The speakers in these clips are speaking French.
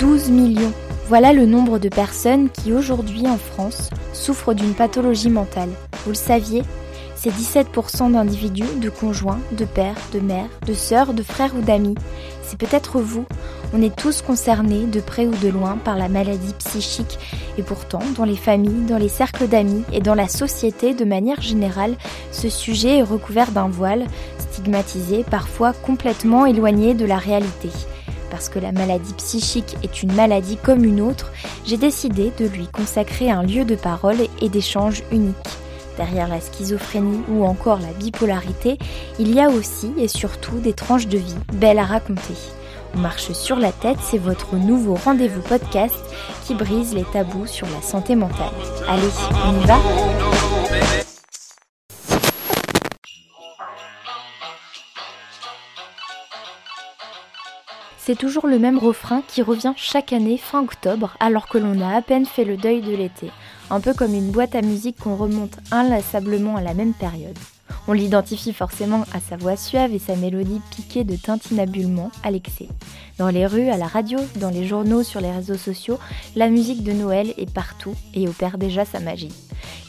12 millions. Voilà le nombre de personnes qui aujourd'hui en France souffrent d'une pathologie mentale. Vous le saviez C'est 17% d'individus, de conjoints, de pères, de mères, de sœurs, de frères ou d'amis. C'est peut-être vous. On est tous concernés, de près ou de loin, par la maladie psychique. Et pourtant, dans les familles, dans les cercles d'amis et dans la société de manière générale, ce sujet est recouvert d'un voile, stigmatisé, parfois complètement éloigné de la réalité parce que la maladie psychique est une maladie comme une autre, j'ai décidé de lui consacrer un lieu de parole et d'échange unique. Derrière la schizophrénie ou encore la bipolarité, il y a aussi et surtout des tranches de vie belles à raconter. On marche sur la tête, c'est votre nouveau rendez-vous podcast qui brise les tabous sur la santé mentale. Allez, on y va? C'est toujours le même refrain qui revient chaque année fin octobre alors que l'on a à peine fait le deuil de l'été, un peu comme une boîte à musique qu'on remonte inlassablement à la même période. On l'identifie forcément à sa voix suave et sa mélodie piquée de tintinabulement à l'excès. Dans les rues, à la radio, dans les journaux, sur les réseaux sociaux, la musique de Noël est partout et opère déjà sa magie.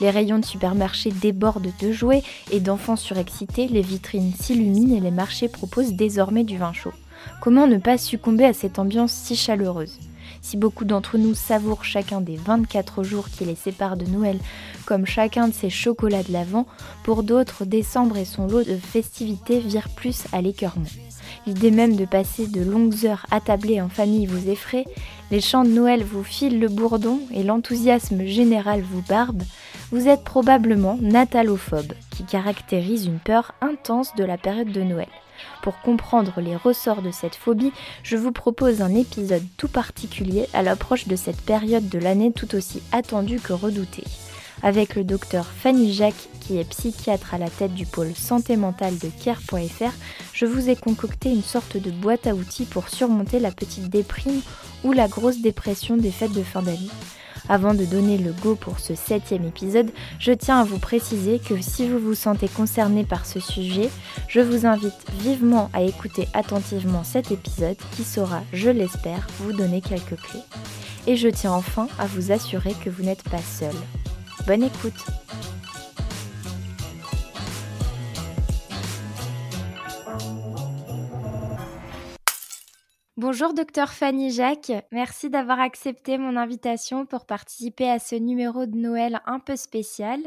Les rayons de supermarchés débordent de jouets et d'enfants surexcités, les vitrines s'illuminent et les marchés proposent désormais du vin chaud. Comment ne pas succomber à cette ambiance si chaleureuse Si beaucoup d'entre nous savourent chacun des 24 jours qui les séparent de Noël comme chacun de ces chocolats de l'Avent, pour d'autres, décembre et son lot de festivités virent plus à l'écœurement. L'idée même de passer de longues heures attablées en famille vous effraie, les chants de Noël vous filent le bourdon et l'enthousiasme général vous barbe, vous êtes probablement natalophobe, qui caractérise une peur intense de la période de Noël. Pour comprendre les ressorts de cette phobie, je vous propose un épisode tout particulier à l'approche de cette période de l'année tout aussi attendue que redoutée. Avec le docteur Fanny Jacques, qui est psychiatre à la tête du pôle santé mentale de care.fr, je vous ai concocté une sorte de boîte à outils pour surmonter la petite déprime ou la grosse dépression des fêtes de fin d'année. Avant de donner le go pour ce septième épisode, je tiens à vous préciser que si vous vous sentez concerné par ce sujet, je vous invite vivement à écouter attentivement cet épisode qui saura, je l'espère, vous donner quelques clés. Et je tiens enfin à vous assurer que vous n'êtes pas seul. Bonne écoute Bonjour docteur Fanny Jacques, merci d'avoir accepté mon invitation pour participer à ce numéro de Noël un peu spécial.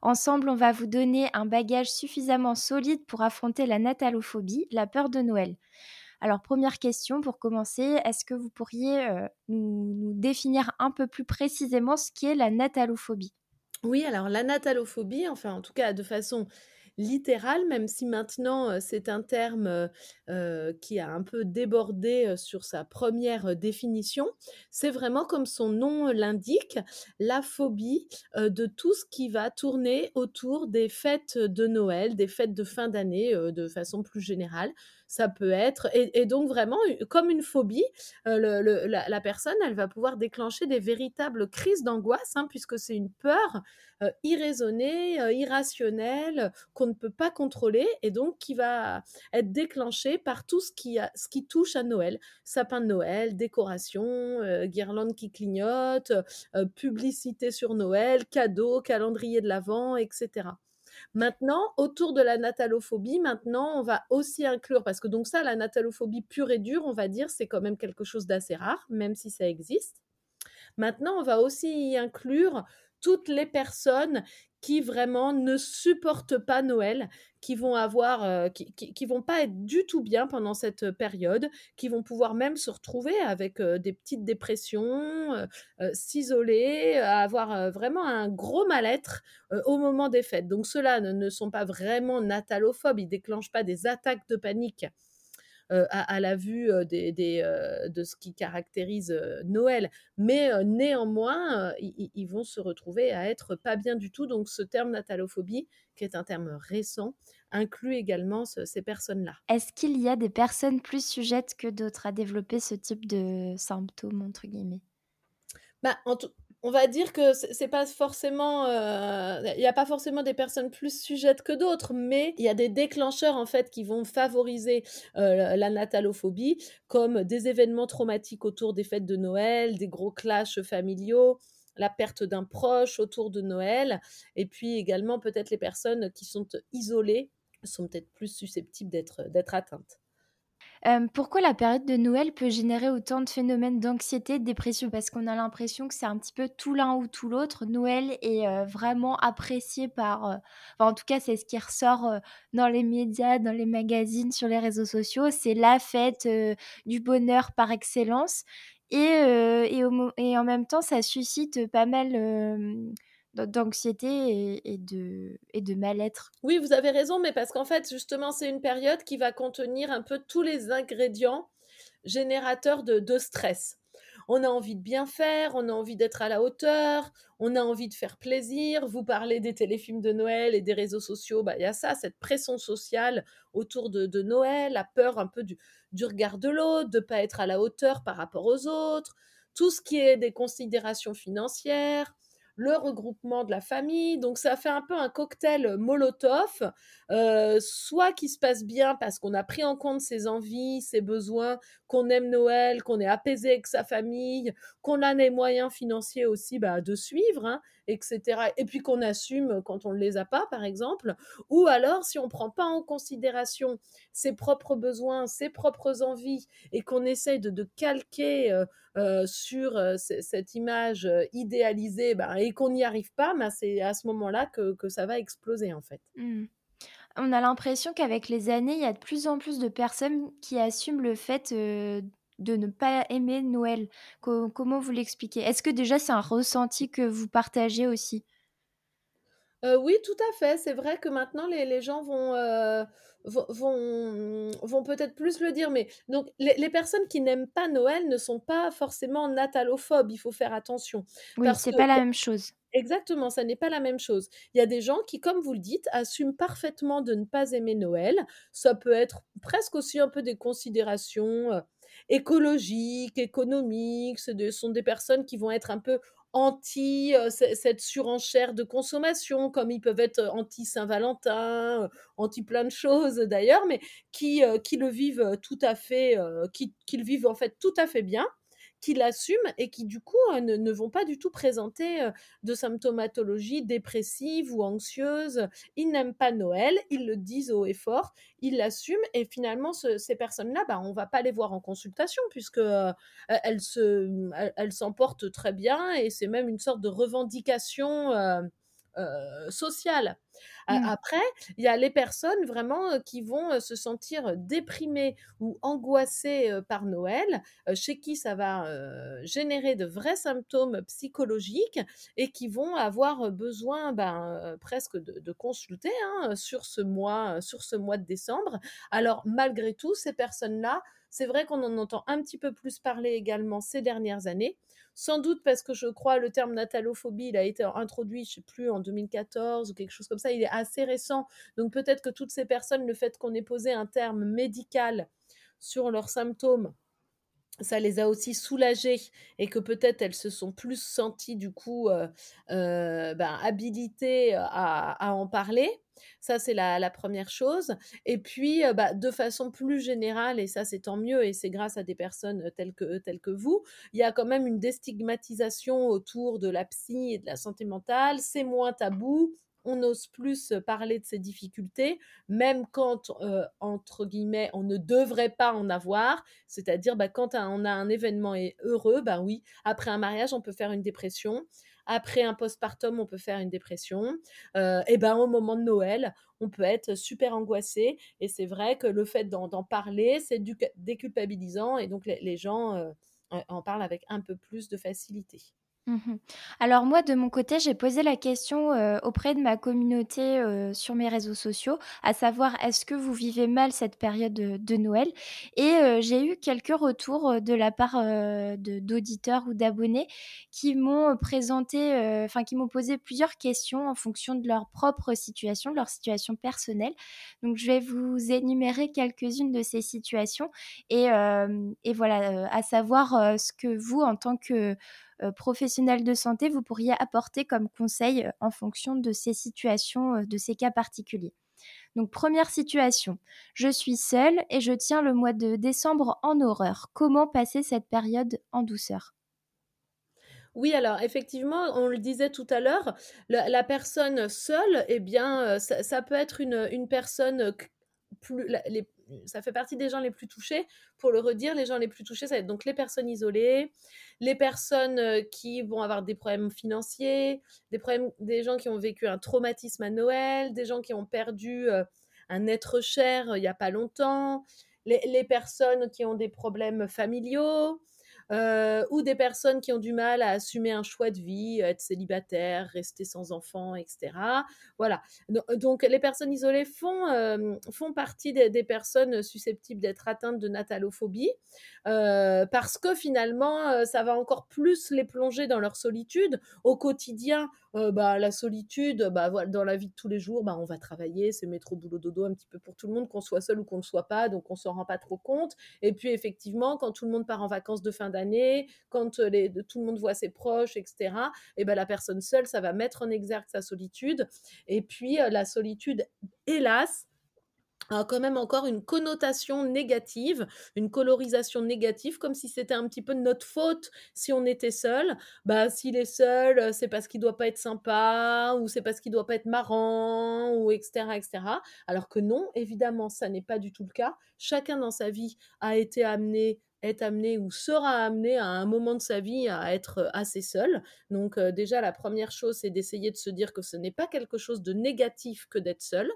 Ensemble, on va vous donner un bagage suffisamment solide pour affronter la natalophobie, la peur de Noël. Alors première question pour commencer, est-ce que vous pourriez euh, nous, définir un peu plus précisément ce qu'est la natalophobie? Oui, alors la natalophobie, enfin en tout cas de façon littéral, même si maintenant c'est un terme qui a un peu débordé sur sa première définition. C'est vraiment comme son nom l'indique, la phobie de tout ce qui va tourner autour des fêtes de Noël, des fêtes de fin d'année de façon plus générale ça peut être, et, donc vraiment, comme une phobie, euh, la, personne, elle va pouvoir déclencher des véritables crises d'angoisse, hein, puisque c'est une peur euh, irraisonnée, euh, irrationnelle, qu'on ne peut pas contrôler, et donc qui va être déclenchée par tout ce qui, ce qui touche à Noël. Sapin de Noël, décoration, guirlande qui clignote, publicité sur Noël, cadeaux, calendrier de l'Avent, etc. Maintenant, autour de la natalophobie, maintenant, on va aussi inclure, parce que donc ça, la natalophobie pure et dure, on va dire, c'est quand même quelque chose d'assez rare, même si ça existe. Maintenant, on va aussi y inclure toutes les personnes qui vraiment ne supportent pas Noël, qui vont avoir, euh, qui, vont pas être du tout bien pendant cette période, qui vont pouvoir même se retrouver avec euh, des petites dépressions, euh, s'isoler, avoir vraiment un gros mal-être au moment des fêtes. Donc ceux-là ne, ne, sont pas vraiment natalophobes, ils déclenchent pas des attaques de panique euh, à, la vue euh, des, euh, de ce qui caractérise Noël. Mais néanmoins, ils, vont se retrouver à être pas bien du tout. Donc ce terme natalophobie, qui est un terme récent, inclut également ces personnes-là. Est-ce qu'il y a des personnes plus sujettes que d'autres à développer ce type de symptômes, entre guillemets? Bah, en, on va dire que c'est pas forcément, euh, il n'y a pas forcément des personnes plus sujettes que d'autres, mais il y a des déclencheurs en fait qui vont favoriser euh, la natalophobie, comme des événements traumatiques autour des fêtes de Noël, des gros clashs familiaux, la perte d'un proche autour de Noël, et puis également peut-être les personnes qui sont isolées sont peut-être plus susceptibles d'être atteintes pourquoi la période de Noël peut générer autant de phénomènes d'anxiété, de dépression? Parce qu'on a l'impression que c'est un petit peu tout l'un ou tout l'autre. Noël est vraiment apprécié par... en tout cas, c'est ce qui ressort dans les médias, dans les magazines, sur les réseaux sociaux. C'est la fête du bonheur par excellence. Et, et, en même temps, ça suscite pas mal d'anxiété et, de, et de mal-être. Oui, vous avez raison, mais parce qu'en fait, justement, c'est une période qui va contenir un peu tous les ingrédients générateurs de, stress. On a envie de bien faire, on a envie d'être à la hauteur, on a envie de faire plaisir. Vous parlez des téléfilms de Noël et des réseaux sociaux, bah, il y a ça, cette pression sociale autour de, de Noël, la peur un peu du, du regard de l'autre, de ne pas être à la hauteur par rapport aux autres, tout ce qui est des considérations financières, le regroupement de la famille. Donc ça fait un peu un cocktail Molotov, euh, soit qui se passe bien parce qu'on a pris en compte ses envies, ses besoins, qu'on aime Noël, qu'on est apaisé avec sa famille, qu'on a les moyens financiers aussi bah, de suivre, hein, etc. Et puis qu'on assume quand on ne les a pas, par exemple. Ou alors, si on ne prend pas en considération ses propres besoins, ses propres envies, et qu'on essaye de, calquer euh, euh, sur cette image idéalisée, bah, et qu'on n'y arrive pas, bah, c'est à ce moment-là que, ça va exploser, en fait. Mmh on a l'impression qu'avec les années, il y a de plus en plus de personnes qui assument le fait de ne pas aimer Noël. comment vous l'expliquez? Est-ce que déjà c'est un ressenti que vous partagez aussi? Oui, tout à fait. C'est vrai que maintenant les, gens vont, vont, vont, peut-être plus le dire. Mais donc les, les personnes qui n'aiment pas Noël ne sont pas forcément natalophobes. Il faut faire attention. Oui, c'est pas la même chose. Exactement, ça n'est pas la même chose. Il y a des gens qui, comme vous le dites, assument parfaitement de ne pas aimer Noël. Ça peut être presque aussi un peu des considérations euh, écologiques, économiques. Ce sont des personnes qui vont être un peu anti euh, cette surenchère de consommation, comme ils peuvent être anti Saint-Valentin, euh, anti plein de choses d'ailleurs, mais qui, qui le vivent tout à fait, qui, qui le vivent en fait tout à fait bien qui l'assument et qui du coup euh, ne, vont pas du tout présenter euh, de symptomatologie dépressive ou anxieuse. Ils n'aiment pas Noël, ils le disent haut et fort, ils l'assument et finalement ces personnes-là, bah, on va pas les voir en consultation puisque euh, elles se, elles très bien et c'est même une sorte de revendication. Social. Mmh. Après, il y a les personnes vraiment qui vont se sentir déprimées ou angoissées par Noël, chez qui ça va générer de vrais symptômes psychologiques et qui vont avoir besoin ben, presque de, consulter hein, sur, ce mois, sur ce mois de décembre. Alors, malgré tout, ces personnes-là, c'est vrai qu'on en entend un petit peu plus parler également ces dernières années. Sans doute parce que je crois le terme natalophobie, il a été introduit, je ne sais plus, en 2014 ou quelque chose comme ça. Il est assez récent. Donc peut-être que toutes ces personnes, le fait qu'on ait posé un terme médical sur leurs symptômes, ça les a aussi soulagées et que peut-être elles se sont plus senties du coup euh, euh, ben, habilitées à, en parler. Ça, c'est la, première chose. Et puis, euh, bah, de façon plus générale, et ça, c'est tant mieux, et c'est grâce à des personnes telles que, telles que vous, il y a quand même une déstigmatisation autour de la psy et de la santé mentale. C'est moins tabou on ose plus parler de ces difficultés, même quand, entre guillemets, on ne devrait pas en avoir. C'est-à-dire, bah, quand on a un événement heureux, bah oui, après un mariage, on peut faire une dépression. Après un postpartum, on peut faire une dépression. et ben au moment de Noël, on peut être super angoissé. Et c'est vrai que le fait d'en parler, c'est déculpabilisant. Et donc les gens en parlent avec un peu plus de facilité. Mmh Alors moi, de mon côté, j'ai posé la question, auprès de ma communauté, sur mes réseaux sociaux, à savoir: «Est-ce que vous vivez mal cette période, de Noël?» et j'ai eu quelques retours, de la part, d'auditeurs ou d'abonnés qui m'ont présenté, enfin qui m'ont posé plusieurs questions en fonction de leur propre situation, de leur situation personnelle. Donc je vais vous énumérer quelques-unes de ces situations et et voilà, à savoir, ce que vous, en tant que euh, professionnel de santé vous pourriez apporter comme conseil euh, en fonction de ces situations, euh, de ces cas particuliers. Donc première situation, je suis seule et je tiens le mois de décembre en horreur. Comment passer cette période en douceur? Oui, alors effectivement, on le disait tout à l'heure, la, personne seule, eh bien, ça, peut être une, une personne plus, les, ça fait partie des gens les plus touchés. Pour le redire, les gens les plus touchés, ça va être donc les personnes isolées, les personnes euh, qui vont avoir des problèmes financiers, des, problèmes, des gens qui ont vécu un traumatisme à Noël, des gens qui ont perdu euh, un être cher euh, il n'y a pas longtemps, les, personnes qui ont des problèmes familiaux, euh, ou des personnes qui ont du mal à assumer un choix de vie, être célibataire, rester sans enfants, etc. Voilà. Donc les personnes isolées font, euh, font partie des, personnes susceptibles d'être atteintes de natalophobie euh, parce que finalement, ça va encore plus les plonger dans leur solitude. Au quotidien, bah, la solitude, bah, dans la vie de tous les jours, bah, on va travailler, c'est métro, boulot, dodo un petit peu pour tout le monde, qu'on soit seul ou qu'on ne soit pas, donc on s'en rend pas trop compte. Et puis effectivement, quand tout le monde part en vacances de fin d'année, quand les, tout le monde voit ses proches, etc., et ben la personne seule, ça va mettre en exergue sa solitude. Et puis la solitude, hélas, a quand même encore une connotation négative, une colorisation négative, comme si c'était un petit peu de notre faute si on était seul. Bah, s'il est seul, c'est parce qu'il doit pas être sympa, ou c'est parce qu'il doit pas être marrant, ou etc., etc. Alors que non, évidemment, ça n'est pas du tout le cas. Chacun dans sa vie a été amené est amené ou sera amené à un moment de sa vie à être euh, assez seul. Donc euh, déjà, la première chose, c'est d'essayer de se dire que ce n'est pas quelque chose de négatif que d'être seul.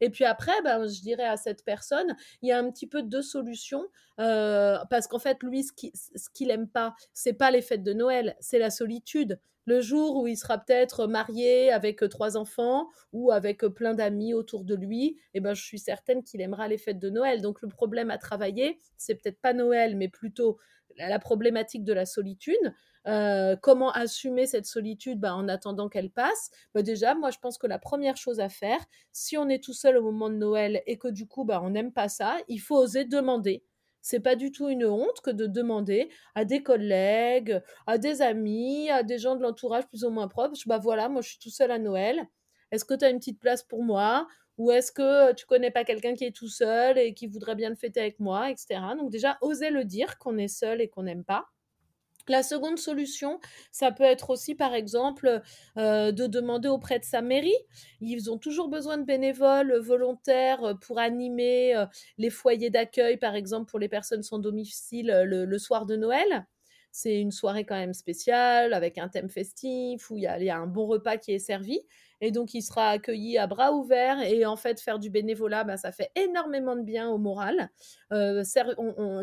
Et puis après, ben, je dirais à cette personne, il y a un petit peu deux solutions, euh, parce qu'en fait, lui, ce qu'il ce n'aime pas, c'est pas les fêtes de Noël, c'est la solitude le jour où il sera peut-être marié avec trois enfants ou avec plein d'amis autour de lui, eh ben, je suis certaine qu'il aimera les fêtes de Noël. Donc le problème à travailler, c'est peut-être pas Noël, mais plutôt la problématique de la solitude. Comment assumer cette solitude bah, en attendant qu'elle passe? Bah, Déjà, moi, je pense que la première chose à faire, si on est tout seul au moment de Noël et que du coup, bah, on n'aime pas ça, il faut oser demander. C'est pas du tout une honte que de demander à des collègues, à des amis, à des gens de l'entourage plus ou moins proches, voilà, moi je suis tout seul à Noël. Est-ce que tu as une petite place pour moi? Ou est-ce que tu connais pas quelqu'un qui est tout seul et qui voudrait bien le fêter avec moi, etc. Donc déjà, oser le dire qu'on est seul et qu'on n'aime pas. La seconde solution, ça peut être aussi, par exemple, euh, de demander auprès de sa mairie. Ils ont toujours besoin de bénévoles volontaires euh, pour animer euh, les foyers d'accueil, par exemple, pour les personnes sans domicile le, soir de Noël. c'est une soirée quand même spéciale, avec un thème festif, où il y a, un bon repas qui est servi. Et donc, il sera accueilli à bras ouverts. Et en fait, faire du bénévolat, bah, ça fait énormément de bien au moral. Euh,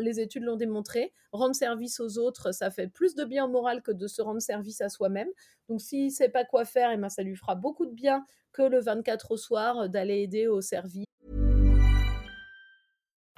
les études l'ont démontré. Rendre service aux autres, ça fait plus de bien au moral que de se rendre service à soi-même. Donc, s'il ne sait pas quoi faire, et eh ben, ça lui fera beaucoup de bien que le 24 au soir d'aller aider au service.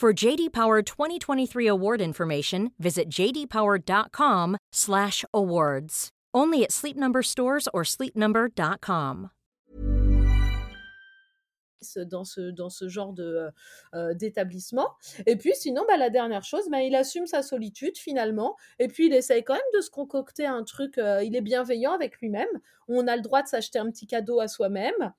For JD Power 2023 award information, visit jdpower.com/awards. Only at Sleep Number stores or sleepnumber.com. Dans ce, dans ce genre de, euh, euh, d'établissement. Et puis sinon, bah, la dernière chose, bah, il assume sa solitude finalement. Et puis il essaye quand même de se concocter un truc. Euh, il est bienveillant avec lui-même. On a le droit de s'acheter un petit cadeau à soi-même.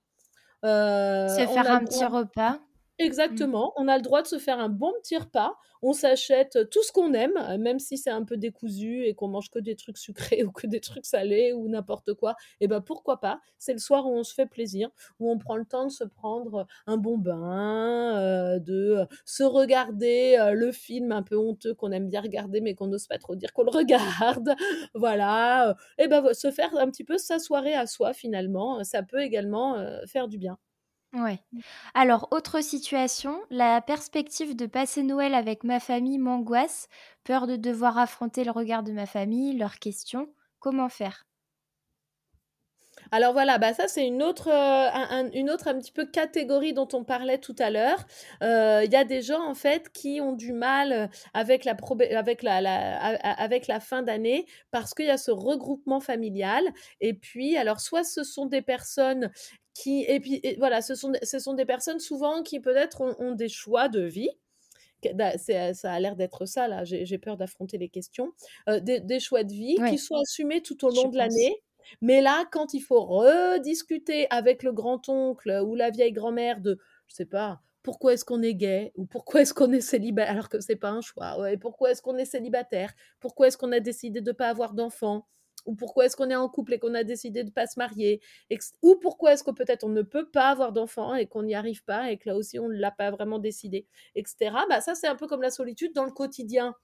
se faire un petit repas. Mmh. Exactement. On a le droit de se faire un bon petit repas. On s'achète tout ce qu'on aime, même si c'est un peu décousu et qu'on mange que des trucs sucrés ou que des trucs salés ou n'importe quoi. Et ben pourquoi pas C'est le soir où on se fait plaisir, où on prend le temps de se prendre un bon bain, euh, de se regarder euh, le film un peu honteux qu'on aime bien regarder mais qu'on n'ose pas trop dire qu'on le regarde. voilà. Et ben se faire un petit peu sa soirée à soi finalement, ça peut également euh, faire du bien. Ouais. Alors, autre situation, la perspective de passer Noël avec ma famille m'angoisse, peur de devoir affronter le regard de ma famille, leurs questions. Comment faire? Alors voilà, bah ça c'est une autre, euh, un, une autre un petit peu catégorie dont on parlait tout à l'heure. Euh, il y a des gens en fait qui ont du mal avec la, avec la, avec la fin d'année parce qu'il y a ce regroupement familial. Et puis, alors soit ce sont des personnes qui et puis voilà, ce sont, ce sont des personnes souvent qui peut-être ont, des choix de vie. Ça a l'air d'être ça, là, j'ai peur d'affronter les questions. Euh, des, choix de vie qui sont assumés tout au long de l'année. Mais là, quand il faut rediscuter avec le grand-oncle ou la vieille grand-mère de, je sais pas, pourquoi est-ce qu'on est gay ou pourquoi est-ce qu'on est célibataire alors que c'est pas un choix. Ouais, pourquoi est-ce qu'on est célibataire Pourquoi est-ce qu'on a décidé de ne pas avoir d'enfants ou pourquoi est-ce qu'on est en couple et qu'on a décidé de ne pas se marier, ou pourquoi est-ce que peut-être on ne peut pas avoir d'enfants et qu'on n'y arrive pas et que là aussi on ne l'a pas vraiment décidé, etc. Bah ça c'est un peu comme la solitude dans le quotidien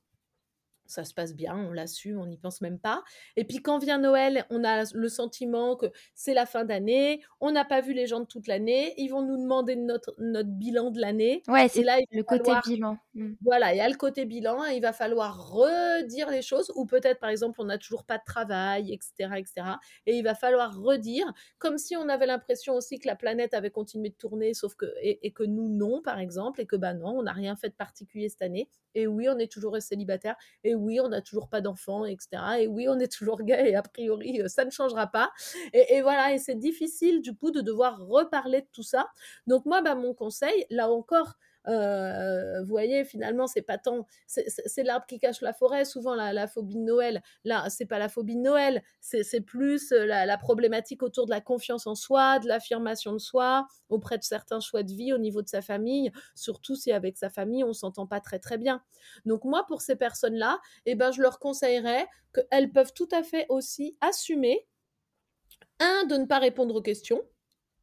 ça se passe bien, on l'assume, on n'y pense même pas. Et puis quand vient Noël, on a le sentiment que c'est la fin d'année, on n'a pas vu les gens de toute l'année, ils vont nous demander notre, notre bilan de l'année. Ouais, c'est là le côté bilan. Mmh. Voilà, il y a le côté bilan, il va falloir redire les choses, ou peut-être par exemple on n'a toujours pas de travail, etc., etc. Et il va falloir redire, comme si on avait l'impression aussi que la planète avait continué de tourner, sauf que et, que nous non, par exemple, et que bah non, on n'a rien fait de particulier cette année. Et oui, on est toujours célibataire. Et oui, on n'a toujours pas d'enfants, etc. Et oui, on est toujours gay et a priori, euh, ça ne changera pas. Et, voilà, et c'est difficile du coup de devoir reparler de tout ça. Donc moi, bah, mon conseil, là encore, euh, vous voyez, finalement, c'est pas tant, c'est l'arbre qui cache la forêt. Souvent, la, phobie de Noël, là, c'est pas la phobie de Noël, c'est plus euh, la, problématique autour de la confiance en soi, de l'affirmation de soi auprès de certains choix de vie au niveau de sa famille, surtout si avec sa famille on s'entend pas très très bien. Donc moi, pour ces personnes-là, eh ben, je leur conseillerais qu'elles peuvent tout à fait aussi assumer un de ne pas répondre aux questions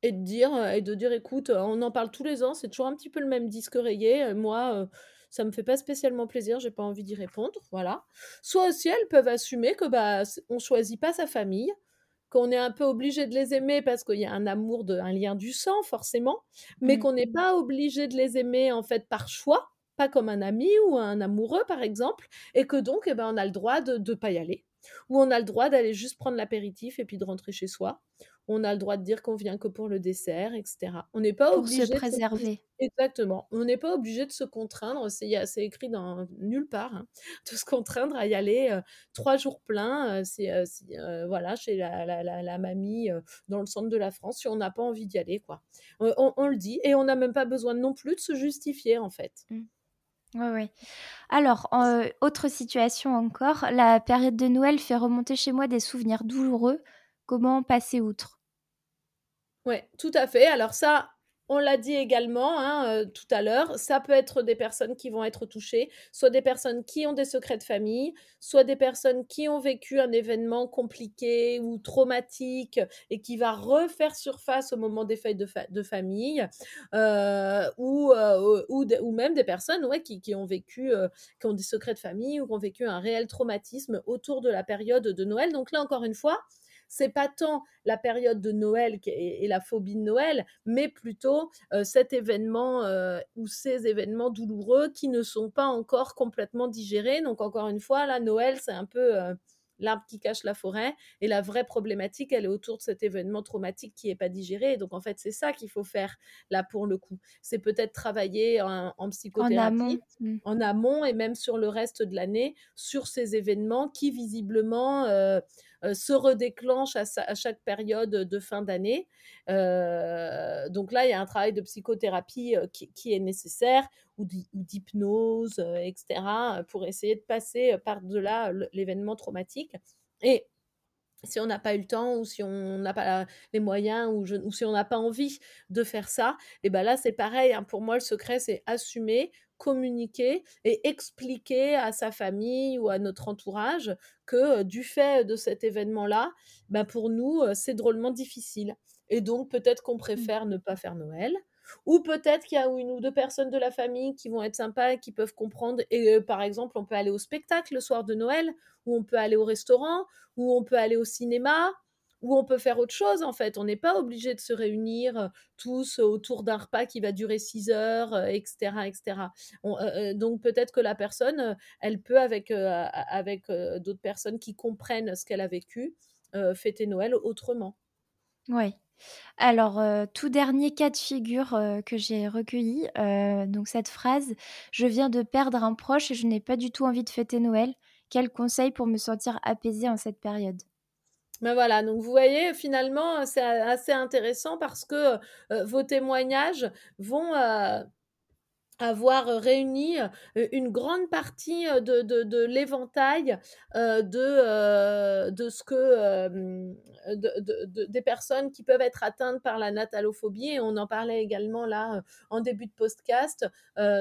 et de dire et de dire écoute on en parle tous les ans c'est toujours un petit peu le même disque rayé moi ça me fait pas spécialement plaisir j'ai pas envie d'y répondre voilà soit aussi elles peuvent assumer que bah on choisit pas sa famille qu'on est un peu obligé de les aimer parce qu'il y a un amour de un lien du sang forcément mais mmh. qu'on n'est pas obligé de les aimer en fait par choix pas comme un ami ou un amoureux par exemple et que donc eh ben on a le droit de ne pas y aller ou on a le droit d'aller juste prendre l'apéritif et puis de rentrer chez soi. On a le droit de dire qu'on vient que pour le dessert, etc. On n'est pas Pour obligé se préserver. exactement. On n'est pas obligé de se contraindre. C'est c'est écrit dans nulle part hein, de se contraindre à y aller euh, trois jours pleins. euh, c'est euh, voilà chez la, la, la, la mamie dans le centre de la France si on n'a pas envie d'y aller quoi. On, le dit et on n'a même pas besoin non plus de se justifier en fait. Oui, oui. Alors, autre situation encore, la période de Noël fait remonter chez moi des souvenirs douloureux. Comment passer outre? Ouais, tout à fait. Alors ça, on l'a dit également hein, euh, tout à l'heure, ça peut être des personnes qui vont être touchées, soit des personnes qui ont des secrets de famille, soit des personnes qui ont vécu un événement compliqué ou traumatique et qui va refaire surface au moment des fêtes de, fa- de famille, euh, ou, euh, ou, même des personnes ouais, qui, qui ont vécu, qui ont des secrets de famille ou qui ont vécu un réel traumatisme autour de la période de Noël. Donc là, encore une fois, c'est pas tant la période de Noël et la phobie de Noël, mais plutôt euh, cet événement euh, ou ces événements douloureux qui ne sont pas encore complètement digérés. Donc encore une fois, là, Noël, c'est un peu euh, l'arbre qui cache la forêt, et la vraie problématique, elle est autour de cet événement traumatique qui n'est pas digéré. Donc en fait, c'est ça qu'il faut faire là pour le coup. C'est peut-être travailler en, en En psychothérapie amont. Mm. en amont et même sur le reste de l'année sur ces événements qui visiblement euh, se redéclenchent à, chaque période de fin d'année. Euh, donc là, il y a un travail de psychothérapie euh, qui, qui est nécessaire ou d'hy- ou d'hypnose, euh, etc., pour essayer de passer par-delà l'événement traumatique. Et si on n'a pas eu le temps ou si on n'a pas la- les moyens ou, je- ou si on n'a pas envie de faire ça, et ben là c'est pareil. hein. Pour moi, le secret c'est assumer, communiquer et expliquer à sa famille ou à notre entourage que euh, du fait de cet événement-là, ben pour nous euh, c'est drôlement difficile. Et donc peut-être qu'on préfère ne pas faire Noël. Ou peut-être qu'il y a une ou deux personnes de la famille qui vont être sympas qui peuvent comprendre. Et euh, par exemple, on peut aller au spectacle le soir de Noël, ou on peut aller au restaurant, ou on peut aller au cinéma, ou on peut faire autre chose en fait. On n'est pas obligé de se réunir euh, tous autour d'un repas qui va durer 6 heures, etc. etc. Euh, euh, donc peut-être que la personne, elle peut avec, avec d'autres personnes qui comprennent ce qu'elle a vécu, fêter Noël autrement. Oui. Alors, euh, tout dernier cas de figure euh, que j'ai recueilli, euh, donc cette phrase, je viens de perdre un proche et je n'ai pas du tout envie de fêter Noël. Quel conseil pour me sentir apaisée en cette période? Ben voilà, donc vous voyez, finalement, c'est assez intéressant parce que vos témoignages vont avoir réuni une grande partie de, de, de l'éventail euh, de, euh, de ce que euh, de, de- de- des personnes qui peuvent être atteintes par la natalophobie. Et on en parlait également là en début de podcast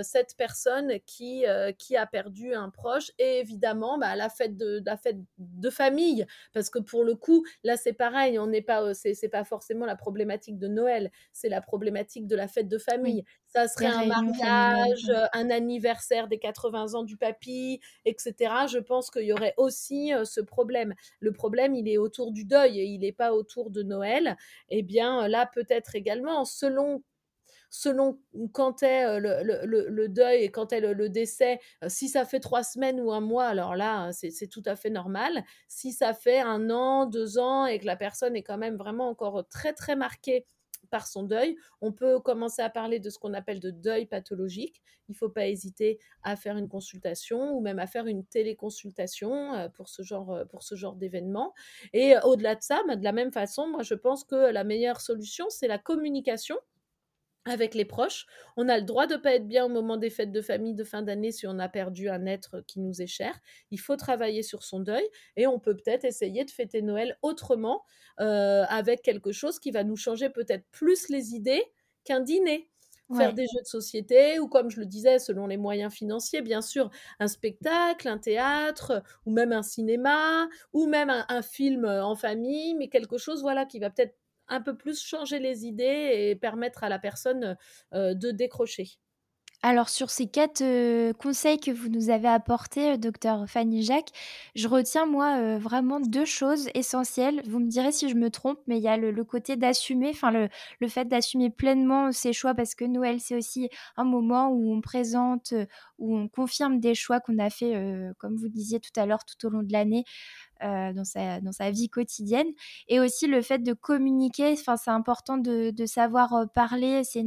cette personne qui qui a perdu un proche. Et évidemment bah, la fête de la fête de famille. Parce que pour le coup là c'est pareil on n'est pas c'est c'est pas forcément la problématique de Noël. C'est la problématique de la fête de famille. Oui, ça serait un mariage, euh, un anniversaire des 80 ans du papy, etc. Je pense qu'il y aurait aussi euh, ce problème. Le problème, il est autour du deuil et il n'est pas autour de Noël. Eh bien, là, peut-être également, selon selon quand est euh, le, le- deuil et quand est le, le décès, euh, si ça fait trois semaines ou un mois, alors là, c'est tout à fait normal. Si ça fait un an, deux ans et que la personne est quand même vraiment encore très, très marquée par son deuil, on peut commencer à parler de ce qu'on appelle de deuil pathologique. Il ne faut pas hésiter à faire une consultation ou même à faire une téléconsultation euh, pour ce genre, euh, pour ce genre d'événement. Et euh, au-delà de ça, bah, de la même façon, moi je pense que la meilleure solution, c'est la communication avec les proches. On a le droit de ne pas être bien au moment des fêtes de famille de fin d'année si on a perdu un être qui nous est cher. Il faut travailler sur son deuil et on peut peut-être essayer de fêter Noël autrement euh, avec quelque chose qui va nous changer peut-être plus les idées qu'un dîner. Faire des jeux de société ou comme je le disais, selon les moyens financiers, bien sûr, un spectacle, un théâtre ou même un cinéma ou même un, un film euh, en famille, mais quelque chose voilà qui va peut-être un peu plus changer les idées et permettre à la personne euh, de décrocher. Alors sur ces quatre euh, conseils que vous nous avez apportés, euh, docteur Fanny Jacques, je retiens moi euh, vraiment deux choses essentielles. Vous me direz si je me trompe, mais il y a le, côté d'assumer, enfin le, fait d'assumer pleinement ses choix, parce que Noël c'est aussi un moment où on présente, euh, où on confirme des choix qu'on a fait, euh, comme vous disiez tout à l'heure, tout au long de l'année. Dans, sa, dans sa vie quotidienne. Et aussi le fait de communiquer, c'est important de, de savoir parler. C'est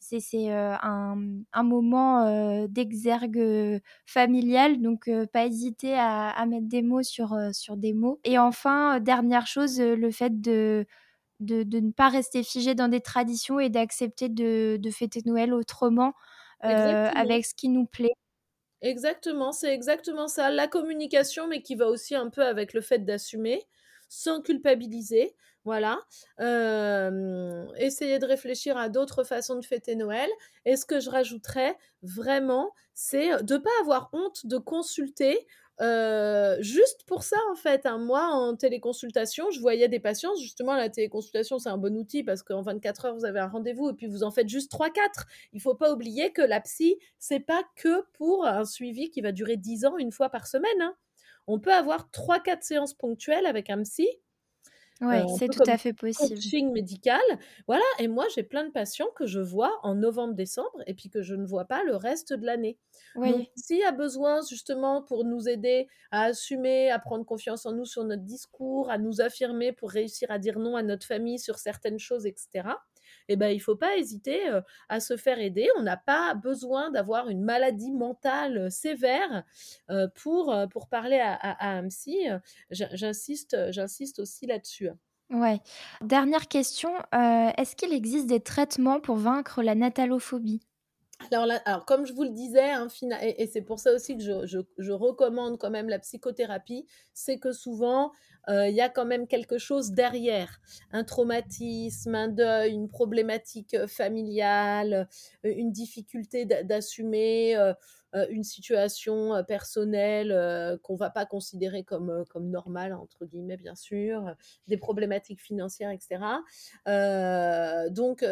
c'est un, un, moment d'exergue familial, donc pas hésiter à, à, mettre des mots sur, sur des mots. Et enfin, dernière chose, le fait de de, ne pas rester figé dans des traditions et d'accepter de, fêter Noël autrement, euh, avec ce qui nous plaît. Exactement, c'est exactement ça. La communication, mais qui va aussi un peu avec le fait d'assumer, sans culpabiliser. Voilà. Euh, essayer de réfléchir à d'autres façons de fêter Noël. Et ce que je rajouterais vraiment, c'est de ne pas avoir honte de consulter euh, juste pour ça, en fait, hein. moi, en téléconsultation, je voyais des patients. Justement, la téléconsultation, c'est un bon outil parce qu'en 24 heures, vous avez un rendez-vous et puis vous en faites juste 3-4. Il faut pas oublier que la psy, c'est pas que pour un suivi qui va durer 10 ans une fois par semaine. Hein. On peut avoir 3-4 séances ponctuelles avec un psy oui, euh, c'est tout à fait possible. Coaching médical, voilà. Et moi, j'ai plein de patients que je vois en novembre-décembre et puis que je ne vois pas le reste de l'année. Oui. Donc, s'il y a besoin justement pour nous aider à assumer, à prendre confiance en nous sur notre discours, à nous affirmer pour réussir à dire non à notre famille sur certaines choses, etc eh ben, il ne faut pas hésiter à se faire aider. On n'a pas besoin d'avoir une maladie mentale sévère pour, pour parler à, à, un psy. J'insiste, j'insiste aussi là-dessus. Ouais. Dernière question, est-ce qu'il existe des traitements pour vaincre la natalophobie? Alors, alors, comme je vous le disais, hein, et, c'est pour ça aussi que je, je, je, recommande quand même la psychothérapie, c'est que souvent, il y a quand même quelque chose derrière. Un traumatisme, un deuil, une problématique familiale, une difficulté d'assumer une situation personnelle qu'on va pas considérer comme, comme normale, entre guillemets, bien sûr, des problématiques financières, etc. donc,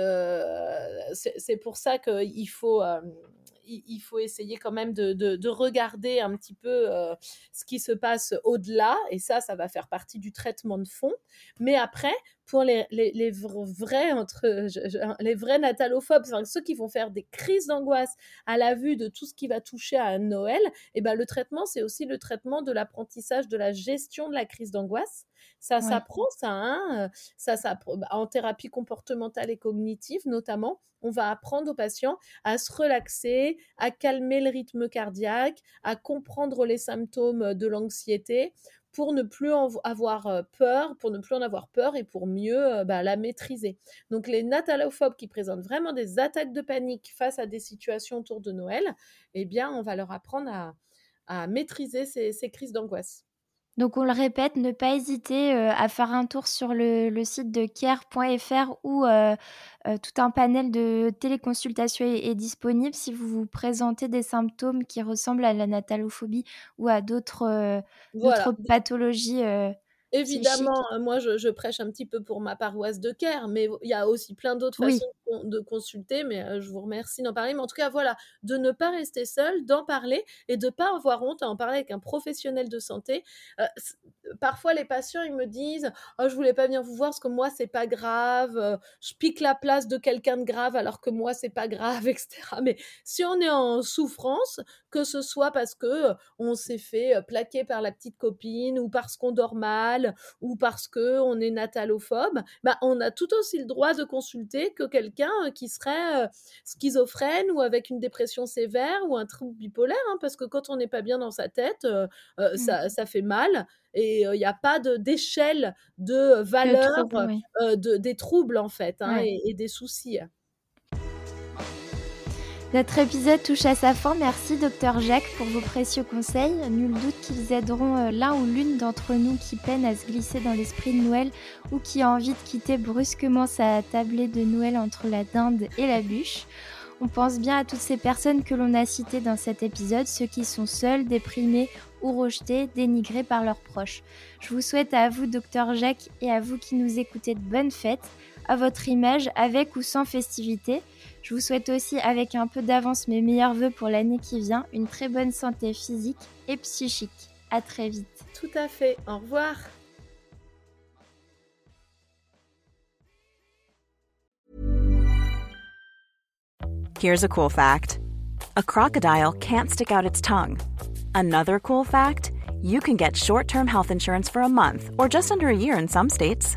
c'est pour ça qu'il faut il, faut essayer quand même de, regarder un petit peu euh, ce qui se passe au-delà, et ça, ça va faire partie du traitement de fond. Mais après, pour les, les, vrais entre les vrais natalophobes, ceux qui vont faire des crises d'angoisse à la vue de tout ce qui va toucher à Noël, et eh ben le traitement c'est aussi le traitement de l'apprentissage de la gestion de la crise d'angoisse. Ça s'apprend, ça, hein, ça, ça, bah, en thérapie comportementale et cognitive notamment, on va apprendre aux patients à se relaxer, à calmer le rythme cardiaque, à comprendre les symptômes de l'anxiété pour ne plus en avoir peur, pour ne plus en avoir peur et pour mieux bah, la maîtriser. Donc les natalophobes qui présentent vraiment des attaques de panique face à des situations autour de Noël, eh bien on va leur apprendre à, maîtriser ces crises d'angoisse. Donc on le répète, ne pas hésiter euh, à faire un tour sur le, site de care.fr où euh, euh, tout un panel de téléconsultation est, disponible. Si vous vous présentez des symptômes qui ressemblent à la natalophobie ou à d'autres pathologies Évidemment, moi, je, prêche un petit peu pour ma paroisse de Caire, mais il y a aussi plein d'autres façons de, consulter, mais je vous remercie d'en parler. Mais en tout cas, voilà, de ne pas rester seul, d'en parler et de ne pas avoir honte à en parler avec un professionnel de santé. parfois, les patients, ils me disent oh, Je voulais pas venir vous voir parce que moi, c'est pas grave, je pique la place de quelqu'un de grave alors que moi, c'est pas grave, etc. Mais si on est en souffrance, que ce soit parce que on s'est fait plaquer par la petite copine ou parce qu'on dort mal, ou parce que on est natalophobe, bah, on a tout aussi le droit de consulter que quelqu'un euh, qui serait euh, schizophrène ou avec une dépression sévère ou un trouble bipolaire, hein, parce que quand on n'est pas bien dans sa tête, euh, mmh. ça, fait mal et il n'y a pas d'échelle de, valeur de, des troubles en fait hein, et, des soucis. Notre épisode touche à sa fin. Merci, docteur Jacques, pour vos précieux conseils. Nul doute qu'ils aideront euh, l'un ou l'une d'entre nous qui peine à se glisser dans l'esprit de Noël ou qui a envie de quitter brusquement sa tablée de Noël entre la dinde et la bûche. On pense bien à toutes ces personnes que l'on a citées dans cet épisode, ceux qui sont seuls, déprimés ou rejetés, dénigrés par leurs proches. Je vous souhaite à vous, docteur Jacques, et à vous qui nous écoutez de bonnes fêtes, à votre image, avec ou sans festivité. Je vous souhaite aussi, avec un peu d'avance, mes meilleurs voeux pour l'année qui vient, une très bonne santé physique et psychique. À très vite. Tout à fait. Au revoir. Here's a cool fact. A crocodile can't stick out its tongue. Another cool fact. you can get short term health insurance for a month or just under a year in some states.